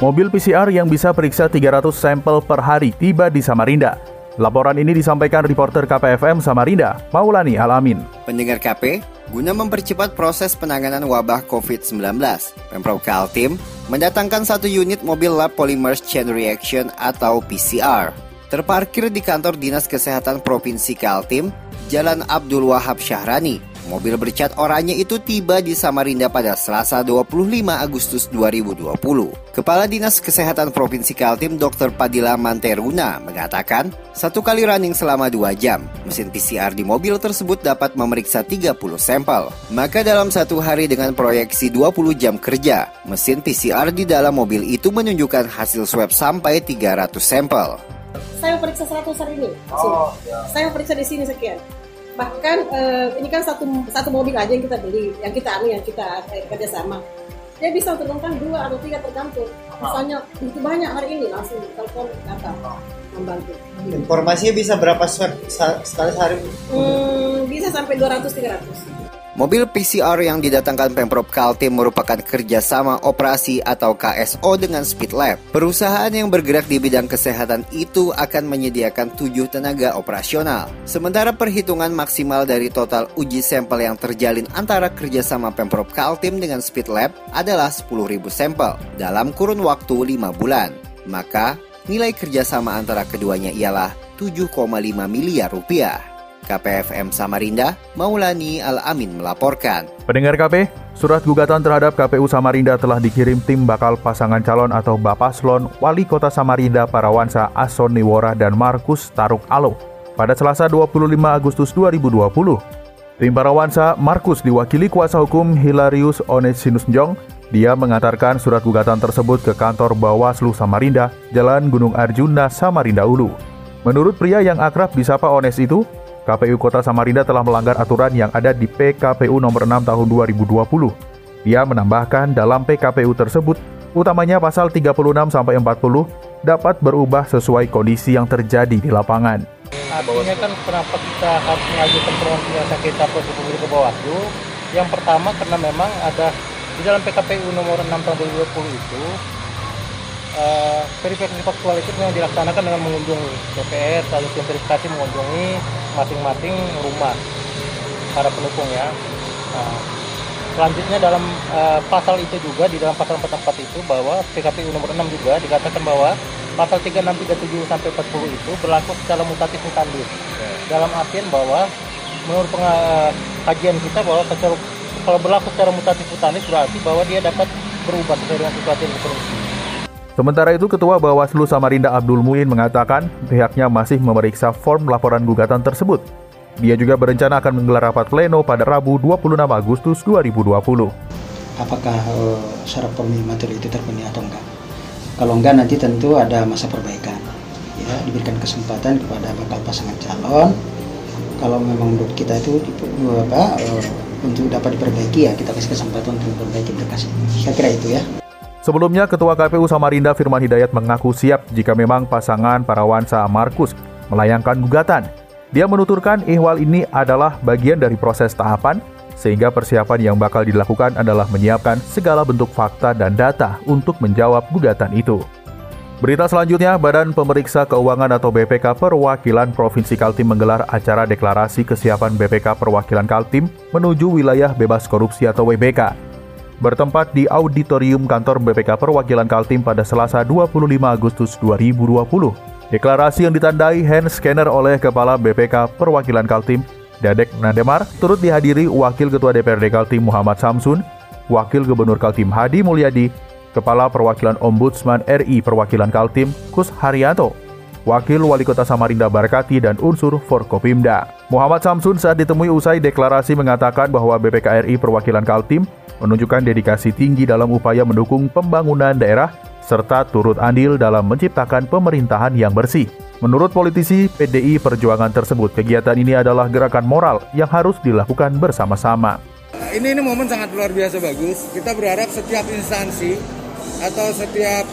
Mobil PCR yang bisa periksa 300 sampel per hari tiba di Samarinda. Laporan ini disampaikan reporter KPFM Samarinda, Maulani Alamin. Pendengar KP, guna mempercepat proses penanganan wabah COVID-19, Pemprov Kaltim mendatangkan satu unit mobil lab polymers chain reaction atau PCR. Terparkir di kantor Dinas Kesehatan Provinsi Kaltim, Jalan Abdul Wahab Syahrani, Mobil bercat oranye itu tiba di Samarinda pada Selasa 25 Agustus 2020. Kepala Dinas Kesehatan Provinsi Kaltim Dr. Padilla Manteruna mengatakan, satu kali running selama 2 jam, mesin PCR di mobil tersebut dapat memeriksa 30 sampel. Maka dalam satu hari dengan proyeksi 20 jam kerja, mesin PCR di dalam mobil itu menunjukkan hasil swab sampai 300 sampel. Saya periksa 100 hari ini. Oh, ya. Saya periksa di sini sekian bahkan uh, ini kan satu satu mobil aja yang kita beli yang kita anu yang kita eh, kerjasama. Dia bisa turunkan dua atau tiga tergantung. Misalnya itu banyak hari ini langsung telepon datang membantu. Informasinya bisa berapa swab sekali sehari? Hmm, bisa sampai 200 300 Mobil PCR yang didatangkan Pemprov Kaltim merupakan kerjasama operasi atau KSO dengan Speed Lab. Perusahaan yang bergerak di bidang kesehatan itu akan menyediakan tujuh tenaga operasional. Sementara perhitungan maksimal dari total uji sampel yang terjalin antara kerjasama Pemprov Kaltim dengan Speed Lab adalah 10.000 sampel dalam kurun waktu 5 bulan. Maka nilai kerjasama antara keduanya ialah 7,5 miliar rupiah. KPFM Samarinda, Maulani Al-Amin melaporkan. Pendengar KP, surat gugatan terhadap KPU Samarinda telah dikirim tim bakal pasangan calon atau Bapaslon Wali Kota Samarinda Parawansa Ason Niwora dan Markus Taruk Alo pada Selasa 25 Agustus 2020. Tim Parawansa Markus diwakili kuasa hukum Hilarius Onesinus Jong dia mengantarkan surat gugatan tersebut ke kantor Bawaslu Samarinda, Jalan Gunung Arjuna, Samarinda Ulu. Menurut pria yang akrab disapa Ones itu, KPU Kota Samarinda telah melanggar aturan yang ada di PKPU nomor 6 tahun 2020. Dia menambahkan dalam PKPU tersebut, utamanya pasal 36 sampai 40 dapat berubah sesuai kondisi yang terjadi di lapangan. Artinya kan kenapa kita harus mengajukan permohonan kita ke Bawaslu? Yang pertama karena memang ada di dalam PKPU nomor 6 tahun 2020 itu uh, verifikasi faktual itu memang dilaksanakan dengan mengunjungi DPR lalu tim verifikasi mengunjungi masing-masing rumah para pendukung ya. Nah, selanjutnya dalam uh, pasal itu juga di dalam pasal 44 itu bahwa PKPU nomor 6 juga dikatakan bahwa pasal 36, 37 sampai 40 itu berlaku secara mutatif mutandis. Dalam artian bahwa menurut kajian kita bahwa kalau berlaku secara mutatif mutandis berarti bahwa dia dapat berubah sesuai dengan situasi yang terjadi. Sementara itu, Ketua Bawaslu Samarinda Abdul Muin mengatakan pihaknya masih memeriksa form laporan gugatan tersebut. Dia juga berencana akan menggelar rapat pleno pada Rabu 26 Agustus 2020. Apakah uh, syarat formulir materi itu terpenuhi atau enggak? Kalau enggak nanti tentu ada masa perbaikan. Ya, diberikan kesempatan kepada bakal pasangan calon. Kalau memang menurut kita itu apa, uh, untuk dapat diperbaiki ya kita kasih kesempatan untuk memperbaiki berkas. Saya kira itu ya. Sebelumnya, Ketua KPU Samarinda Firman Hidayat mengaku siap jika memang pasangan Parawansa Markus melayangkan gugatan. Dia menuturkan ihwal ini adalah bagian dari proses tahapan, sehingga persiapan yang bakal dilakukan adalah menyiapkan segala bentuk fakta dan data untuk menjawab gugatan itu. Berita selanjutnya, Badan Pemeriksa Keuangan atau BPK Perwakilan Provinsi Kaltim menggelar acara deklarasi kesiapan BPK Perwakilan Kaltim menuju wilayah bebas korupsi atau WBK bertempat di auditorium kantor BPK Perwakilan Kaltim pada Selasa 25 Agustus 2020. Deklarasi yang ditandai hand scanner oleh Kepala BPK Perwakilan Kaltim, Dadek Nademar, turut dihadiri Wakil Ketua DPRD Kaltim Muhammad Samsun, Wakil Gubernur Kaltim Hadi Mulyadi, Kepala Perwakilan Ombudsman RI Perwakilan Kaltim Kus Haryanto, Wakil Wali Kota Samarinda Barkati dan unsur Forkopimda. Muhammad Samsun saat ditemui usai deklarasi mengatakan bahwa BPK RI Perwakilan Kaltim menunjukkan dedikasi tinggi dalam upaya mendukung pembangunan daerah serta turut andil dalam menciptakan pemerintahan yang bersih. Menurut politisi PDI Perjuangan tersebut, kegiatan ini adalah gerakan moral yang harus dilakukan bersama-sama. Ini ini momen sangat luar biasa bagus. Kita berharap setiap instansi atau setiap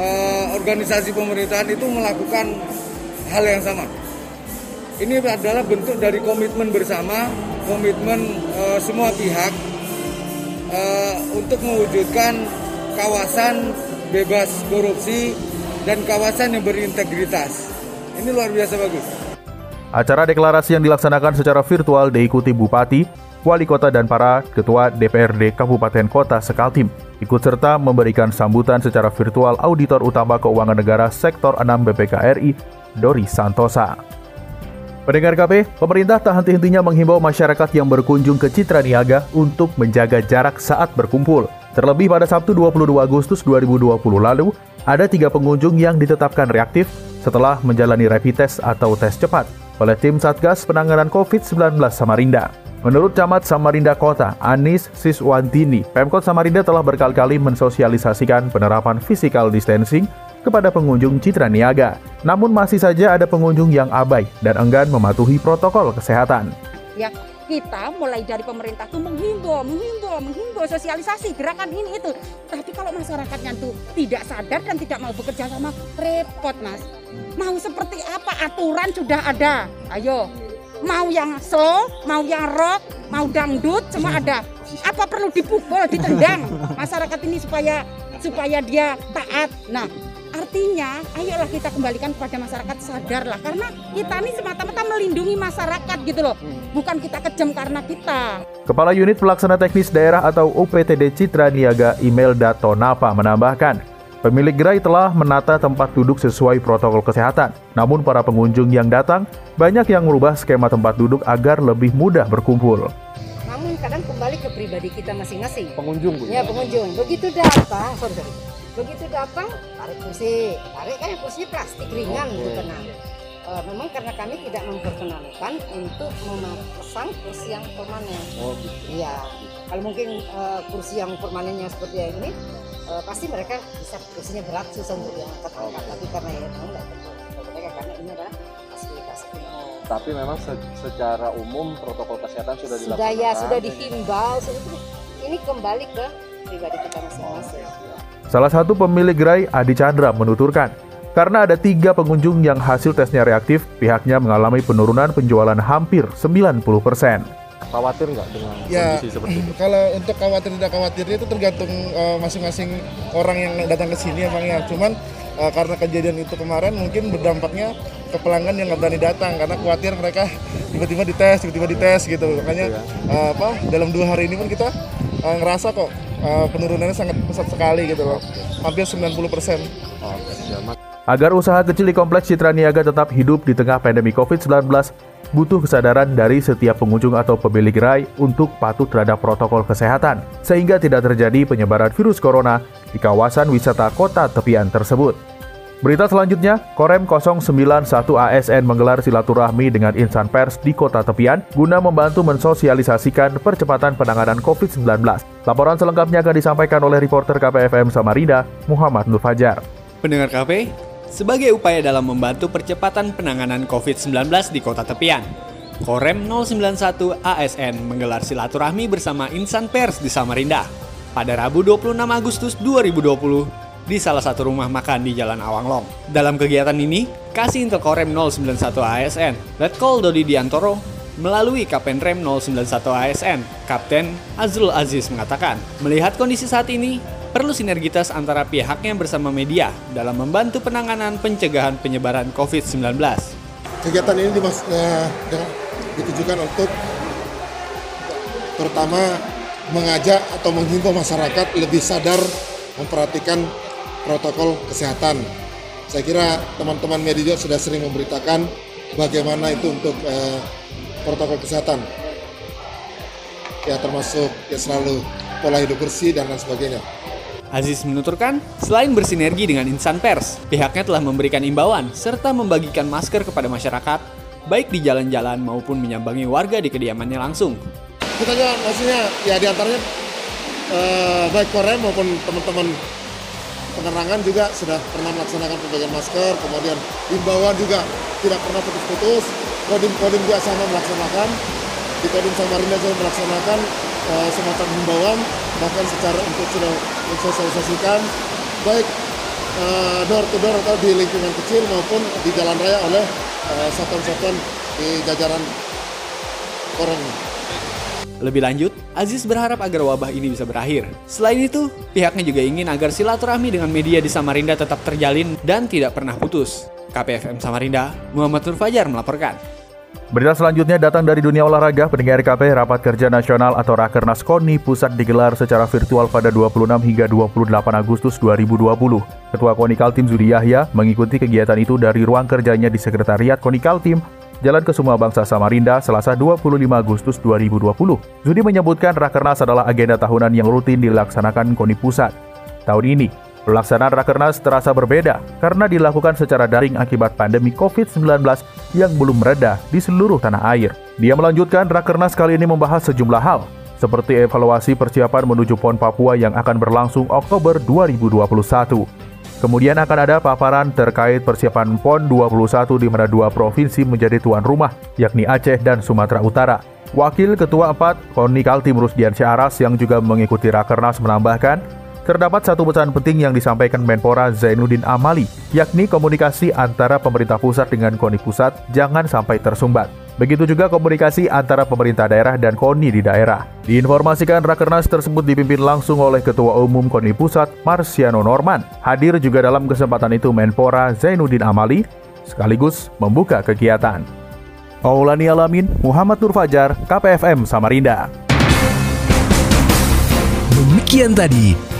uh, organisasi pemerintahan itu melakukan hal yang sama. Ini adalah bentuk dari komitmen bersama, komitmen uh, semua pihak uh, untuk mewujudkan kawasan bebas korupsi dan kawasan yang berintegritas. Ini luar biasa bagus. Acara deklarasi yang dilaksanakan secara virtual diikuti Bupati, Wali Kota dan para Ketua DPRD Kabupaten Kota Sekaltim. Ikut serta memberikan sambutan secara virtual Auditor Utama Keuangan Negara Sektor 6 BPK RI, Dori Santosa. Pendengar KP, pemerintah tak henti-hentinya menghimbau masyarakat yang berkunjung ke Citra Niaga untuk menjaga jarak saat berkumpul. Terlebih pada Sabtu 22 Agustus 2020 lalu, ada tiga pengunjung yang ditetapkan reaktif setelah menjalani rapid test atau tes cepat oleh tim Satgas Penanganan COVID-19 Samarinda. Menurut Camat Samarinda Kota, Anis Siswantini, Pemkot Samarinda telah berkali-kali mensosialisasikan penerapan physical distancing kepada pengunjung Citra Niaga. Namun masih saja ada pengunjung yang abai dan enggan mematuhi protokol kesehatan. Ya, kita mulai dari pemerintah tuh menghimbau, menghimbau, menghimbau sosialisasi gerakan ini itu. Tapi kalau masyarakatnya tuh tidak sadar dan tidak mau bekerja sama, repot mas. Mau seperti apa aturan sudah ada. Ayo, mau yang slow, mau yang rock, mau dangdut, semua ada. Apa perlu dipukul, ditendang masyarakat ini supaya supaya dia taat. Nah, Artinya, ayolah kita kembalikan kepada masyarakat sadarlah karena kita ini semata-mata melindungi masyarakat gitu loh. Bukan kita kejam karena kita. Kepala Unit Pelaksana Teknis Daerah atau UPTD Citra Niaga Imelda Tonapa menambahkan, pemilik gerai telah menata tempat duduk sesuai protokol kesehatan. Namun para pengunjung yang datang banyak yang merubah skema tempat duduk agar lebih mudah berkumpul namun kadang kembali ke pribadi kita masing-masing. Pengunjung, Bu. Ya, pengunjung. Begitu datang, sorry, sorry begitu datang tarik kursi tarik kan kursinya plastik ringan okay. gitu tenang e, memang karena kami tidak memperkenalkan untuk memasang kursi yang permanen oh gitu iya kalau mungkin e, kursi yang permanennya seperti yang ini e, pasti mereka bisa kursinya berat susah untuk diangkat. Angkat tapi karena ya enggak mereka karena ini adalah fasilitas umum tapi memang se secara umum protokol kesehatan sudah dilakukan sudah ya sudah dihimbau. Ini kembali ke pribadi kita masing-masing. Salah satu pemilik gerai, Adi Chandra, menuturkan, karena ada tiga pengunjung yang hasil tesnya reaktif, pihaknya mengalami penurunan penjualan hampir 90 persen. Khawatir nggak dengan ya, kondisi seperti itu? Kalau untuk khawatir tidak khawatirnya itu tergantung uh, masing-masing orang yang datang ke sini ya Bang ya. Cuman uh, karena kejadian itu kemarin mungkin berdampaknya ke pelanggan yang nggak berani datang karena khawatir mereka tiba-tiba dites, tiba-tiba dites gitu. Makanya uh, apa dalam dua hari ini pun kita uh, ngerasa kok uh, penurunannya sangat pesat sekali gitu loh. Hampir 90 persen. Agar usaha kecil di Kompleks Citra Niaga tetap hidup di tengah pandemi COVID-19, butuh kesadaran dari setiap pengunjung atau pemilik gerai untuk patuh terhadap protokol kesehatan, sehingga tidak terjadi penyebaran virus corona di kawasan wisata kota tepian tersebut. Berita selanjutnya, Korem 091 ASN menggelar silaturahmi dengan insan pers di kota tepian guna membantu mensosialisasikan percepatan penanganan COVID-19. Laporan selengkapnya akan disampaikan oleh reporter KPFM Samarinda, Muhammad Nur Fajar. Pendengar KP, sebagai upaya dalam membantu percepatan penanganan COVID-19 di kota tepian, Korem 091 ASN menggelar silaturahmi bersama insan pers di Samarinda pada Rabu 26 Agustus 2020 di salah satu rumah makan di Jalan Awanglong. Dalam kegiatan ini, Kasih Intel Korem 091 ASN, Letkol Dodi Diantoro, melalui Kapten Rem 091 ASN, Kapten Azrul Aziz mengatakan, melihat kondisi saat ini, perlu sinergitas antara pihaknya bersama media dalam membantu penanganan pencegahan penyebaran COVID-19. Kegiatan ini dimas, ditujukan untuk terutama mengajak atau menghimbau masyarakat lebih sadar memperhatikan protokol kesehatan. Saya kira teman-teman media sudah sering memberitakan bagaimana itu untuk eh, protokol kesehatan. Ya termasuk ya selalu pola hidup bersih dan lain sebagainya. Aziz menuturkan, selain bersinergi dengan insan pers, pihaknya telah memberikan imbauan serta membagikan masker kepada masyarakat, baik di jalan-jalan maupun menyambangi warga di kediamannya langsung. Kita maksudnya ya di antaranya eh, baik Korea maupun teman-teman penerangan juga sudah pernah melaksanakan pembagian masker, kemudian himbauan juga tidak pernah putus-putus, kodim-kodim juga sama melaksanakan, di kodim Samarinda juga melaksanakan uh, semacam himbauan, bahkan secara untuk sudah mensosialisasikan baik uh, door to door atau di lingkungan kecil maupun di jalan raya oleh uh, satuan-satuan di jajaran Korem. Lebih lanjut, Aziz berharap agar wabah ini bisa berakhir. Selain itu, pihaknya juga ingin agar silaturahmi dengan media di Samarinda tetap terjalin dan tidak pernah putus. KPFM Samarinda, Muhammad Nur Fajar melaporkan. Berita selanjutnya datang dari dunia olahraga. Pendengar KP Rapat Kerja Nasional atau Rakernas KONI pusat digelar secara virtual pada 26 hingga 28 Agustus 2020. Ketua KONI Kaltim Zudi Yahya mengikuti kegiatan itu dari ruang kerjanya di Sekretariat KONI Kaltim Jalan Kesuma Bangsa Samarinda, Selasa 25 Agustus 2020. Zudi menyebutkan Rakernas adalah agenda tahunan yang rutin dilaksanakan KONI Pusat. Tahun ini, pelaksanaan Rakernas terasa berbeda karena dilakukan secara daring akibat pandemi COVID-19 yang belum mereda di seluruh tanah air. Dia melanjutkan Rakernas kali ini membahas sejumlah hal, seperti evaluasi persiapan menuju PON Papua yang akan berlangsung Oktober 2021. Kemudian akan ada paparan terkait persiapan PON 21 di mana dua provinsi menjadi tuan rumah, yakni Aceh dan Sumatera Utara. Wakil Ketua 4 KONI Kaltim Rusdian Syaras yang juga mengikuti Rakernas menambahkan, terdapat satu pesan penting yang disampaikan Menpora Zainuddin Amali, yakni komunikasi antara pemerintah pusat dengan KONI pusat jangan sampai tersumbat. Begitu juga komunikasi antara pemerintah daerah dan KONI di daerah. Diinformasikan Rakernas tersebut dipimpin langsung oleh Ketua Umum KONI Pusat, Marciano Norman. Hadir juga dalam kesempatan itu Menpora Zainuddin Amali, sekaligus membuka kegiatan. Aulani Alamin, Muhammad Nur Fajar, KPFM Samarinda. Demikian tadi